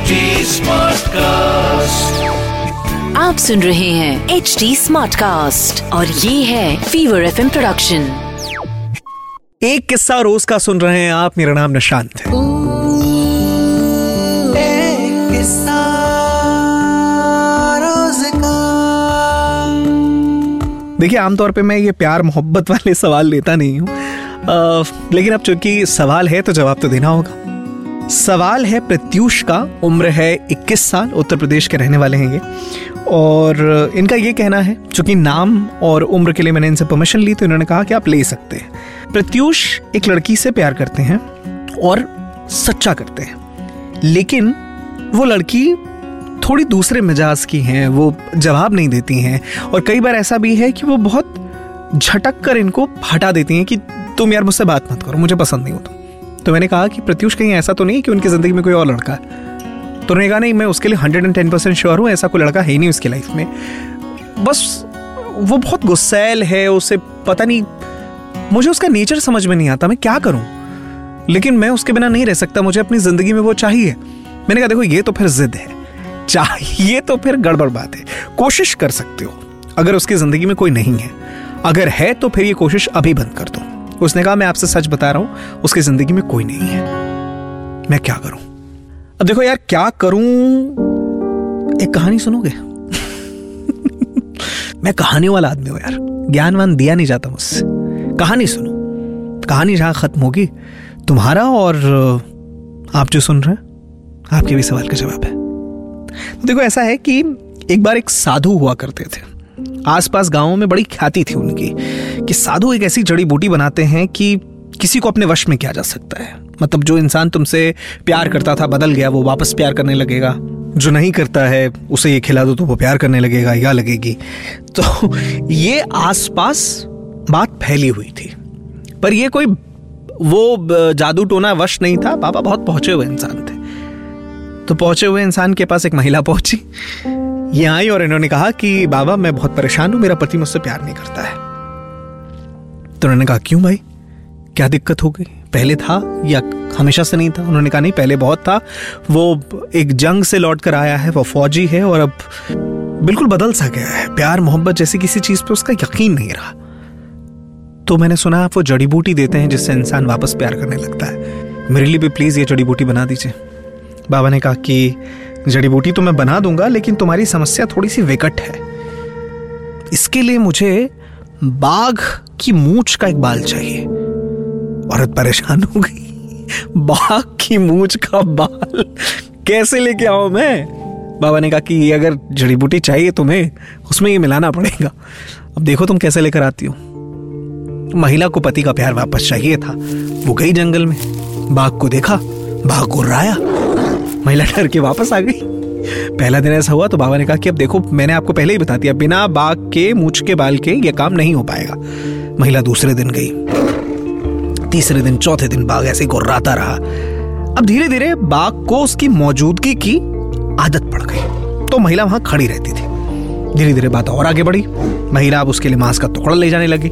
HD Smartcast. आप सुन रहे हैं एच डी स्मार्ट कास्ट और ये है फीवर एफ़ प्रोडक्शन एक किस्सा रोज का सुन रहे हैं आप। मेरा नाम निशांत है। देखिए आमतौर पे मैं ये प्यार मोहब्बत वाले सवाल लेता नहीं हूँ। लेकिन अब चूँकि सवाल है तो जवाब तो देना होगा। सवाल है प्रत्यूष का। उम्र है 21 साल, उत्तर प्रदेश के रहने वाले हैं ये। और इनका ये कहना है, चूँकि नाम और उम्र के लिए मैंने इनसे परमिशन ली तो इन्होंने कहा कि आप ले सकते हैं। प्रत्यूष एक लड़की से प्यार करते हैं और सच्चा करते हैं। लेकिन वो लड़की थोड़ी दूसरे मिजाज की हैं, वो जवाब नहीं देती हैं। और कई बार ऐसा भी है कि वो बहुत झटक कर इनको हटा देती हैं कि तुम यार मुझसे बात मत करो, मुझे पसंद नहीं हो तुम। तो मैंने कहा कि प्रत्युष कहीं ऐसा तो नहीं कि उनकी ज़िंदगी में कोई और लड़का है। तो उन्होंने कहा, नहीं, मैं उसके लिए hundred and ten percent sure हूँ, ऐसा कोई लड़का है ही नहीं उसकी लाइफ में। बस वो बहुत गुस्सैल है, उसे पता नहीं, मुझे उसका नेचर समझ में नहीं आता, मैं क्या करूँ? लेकिन मैं उसके बिना नहीं रह सकता, मुझे अपनी ज़िंदगी में वो चाहिए। मैंने कहा, देखो, ये तो फिर जिद है, चाहिए तो फिर गड़बड़ बात है, कोशिश कर सकते हो, अगर उसकी ज़िंदगी में कोई नहीं है, अगर है तो फिर ये कोशिश अभी बंद कर दो। उसने कहा, मैं आपसे सच बता रहा हूँ, उसकी ज़िंदगी में कोई नहीं है। मैं क्या करूँ? अब देखो यार, क्या करूँ? एक कहानी सुनोगे? मैं कहानी वाला आदमी हूँ यार। ज्ञानवान दिया नहीं जाता मुझसे। कहानी सुनो। कहानी जहाँ खत्म होगी, तुम्हारा और आप जो सुन रहे हैं, आपके भी सवाल का जवाब है। तो देखो, ऐसा है कि एक बार एक साधु हुआ करते थे। आसपास गाँवों में बड़ी ख्याति थी उनकी कि साधु एक ऐसी जड़ी बूटी बनाते हैं कि किसी को अपने वश में किया जा सकता है। मतलब जो इंसान तुमसे प्यार करता था, बदल गया, वो वापस प्यार करने लगेगा। जो नहीं करता है, उसे ये खिला दो तो वो प्यार करने लगेगा, या लगेगी। तो ये आसपास बात फैली हुई थी। पर ये कोई, वो जादू टोना वश नहीं था। बाबा बहुत पहुँचे हुए इंसान थे। तो पहुँचे हुए इंसान के पास एक महिला पहुँची। ये आई और इन्होंने कहा कि, बाबा, मैं बहुत परेशान हूँ, मेरा पति मुझसे प्यार नहीं करता है। तो उन्होंने कहा, क्यों भाई? क्या दिक्कत हो गई? पहले था या हमेशा से नहीं था? उन्होंने कहा, नहीं, पहले बहुत था। वो एक जंग से लौट कर आया है, वो फौजी है और अब बिल्कुल बदल सा गया है। प्यार, मोहब्बत जैसी किसी चीज़ पे उसका यकीन नहीं रहा। तो मैंने सुना, आप वो जड़ी बूटी देते हैं जिससे इंसान वापस प्यार करने लगता है। मेरे लिए भी प्लीज़ ये जड़ी बूटी बना दीजिए। बाबा ने कहा कि जड़ी बूटी तो मैं बना दूँगा, लेकिन तुम्हारी समस्या थोड़ी सी विकट है। इसके लिए मुझे बाघ की मूछ का एक बाल चाहिए। औरत परेशान हो गई। बाघ की मूछ का बाल। कैसे लेके आओ मैं? बाबा ने कहा कि ये अगर जड़ी बूटी चाहिए तुम्हें, उसमें ये मिलाना पड़ेगा। अब देखो तुम कैसे लेकर आती हो। महिला को पति का प्यार वापस चाहिए था। वो गई जंगल में। बाघ को देखा, बाघ को राया महिला डर के वापस आ गई। पहला दिन ऐसा हुआ तो बाबा ने कहा कि अब देखो, मैंने आपको पहले ही बता दिया, बिना बाघ के, मूछ के, बाल के ये काम नहीं हो पाएगा। महिला दूसरे दिन गई। तीसरे दिन, चौथे दिन बाघ ऐसे गुर्राता रहा। अब धीरे धीरे बाघ को उसकी मौजूदगी की आदत पड़ गई। तो महिला वहाँ खड़ी रहती थी। धीरे धीरे बात और आगे बढ़ी। महिला अब उसके लिए मांस का टुकड़ा ले जाने लगी।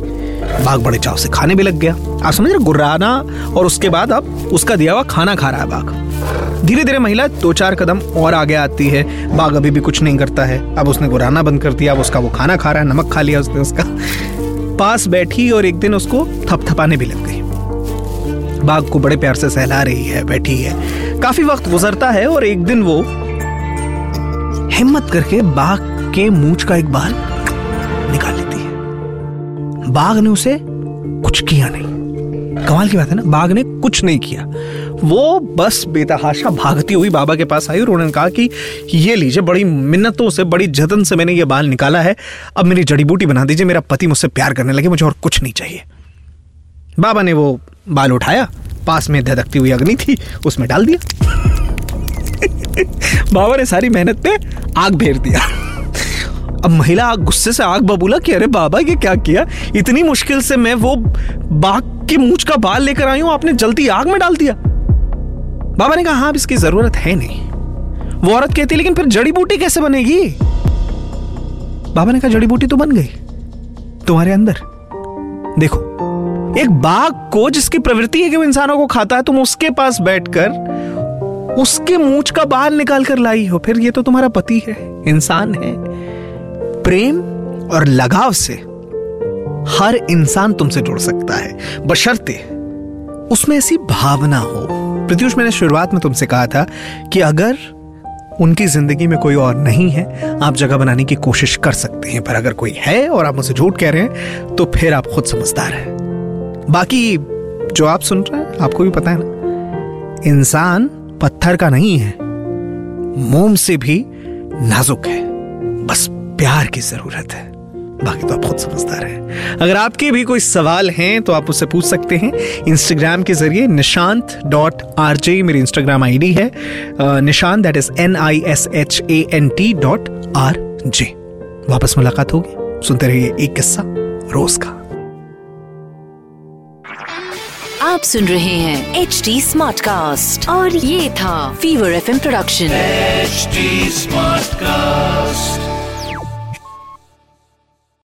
बाघ बड़े चाव से खाने भी लग गया। आप समझ रहे गुर्राना और उसके बाद अब उसका दिया हुआ खाना खा रहा है बाघ धीरे धीरे महिला दो चार कदम और आगे आती है। बाघ अभी भी कुछ नहीं करता है। अब उसने गुराना बंद कर दिया, अब उसका वो खाना खा रहा है, नमक खा लिया उसने उसका। पास बैठी और एक दिन उसको थपथपाने भी लग गई। बाघ को बड़े प्यार से सहला रही है, बैठी है। काफ़ी वक्त गुजरता है और एक दिन वो हिम्मत करके बाघ के मूछ का एक बाल निकाल लेती है। बाघ ने उसे कुछ किया नहीं। कमाल की बात है ना, बाघ ने कुछ नहीं किया। वो बस बेतहाशा भागती हुई बाबा के पास आई और उन्होंने कहा कि ये लीजिए, बड़ी मिन्नतों से, बड़ी जतन से मैंने ये बाल निकाला है। अब मेरी जड़ी बूटी बना दीजिए, मेरा पति मुझसे प्यार करने लगे, मुझे और कुछ नहीं चाहिए। बाबा ने वो बाल उठाया, पास में धधकती हुई अग्नि थी, उसमें डाल दिया। बाबा ने सारी मेहनत पे आग फेर दिया। अब महिला गुस्से से आग बबूला कि अरे बाबा, ये क्या किया? इतनी मुश्किल से मैं वो बाघ की मूछ का बाल लेकर आई हूँ, आपने जल्दी आग में डाल दिया। बाबा ने कहा हाँ इसकी ज़रूरत है नहीं। वो औरत कहती, लेकिन फिर जड़ी बूटी कैसे बनेगी? बाबा ने कहा, जड़ी बूटी तो बन गई, तुम्हारे अंदर। देखो, एक बाघ को जिसकी प्रवृत्ति है कि वो इंसानों को खाता है, तुम उसके पास बैठकर उसके मूछ का बाल निकाल कर लाई हो। फिर ये तो तुम्हारा पति है, इंसान है। प्रेम और लगाव से हर इंसान तुमसे जुड़ सकता है, बशर्ते उसमें ऐसी भावना हो। प्रत्युष, मैंने शुरुआत में तुमसे कहा था कि अगर उनकी ज़िंदगी में कोई और नहीं है, आप जगह बनाने की कोशिश कर सकते हैं, पर अगर कोई है और आप मुझसे झूठ कह रहे हैं तो फिर आप खुद समझदार हैं। बाकी जो आप सुन रहे हैं, आपको भी पता है ना, इंसान पत्थर का नहीं है, मोम से भी नाजुक है, बस प्यार की ज़रूरत है। बाकी तो आप खुद समझदार हैं। अगर आपके भी कोई सवाल हैं तो आप मुझसे पूछ सकते हैं। इंस्टाग्राम के ज़रिए निशांत डॉट आर जे मेरी इंस्टाग्राम आईडी है। Nishant that is N I S H A N T dot R J वापस मुलाकात होगी। सुनते रहिए एक किस्सा रोज का। आप सुन रहे हैं एच डी स्मार्ट कास्ट और ये था fever F production HD Smartcast.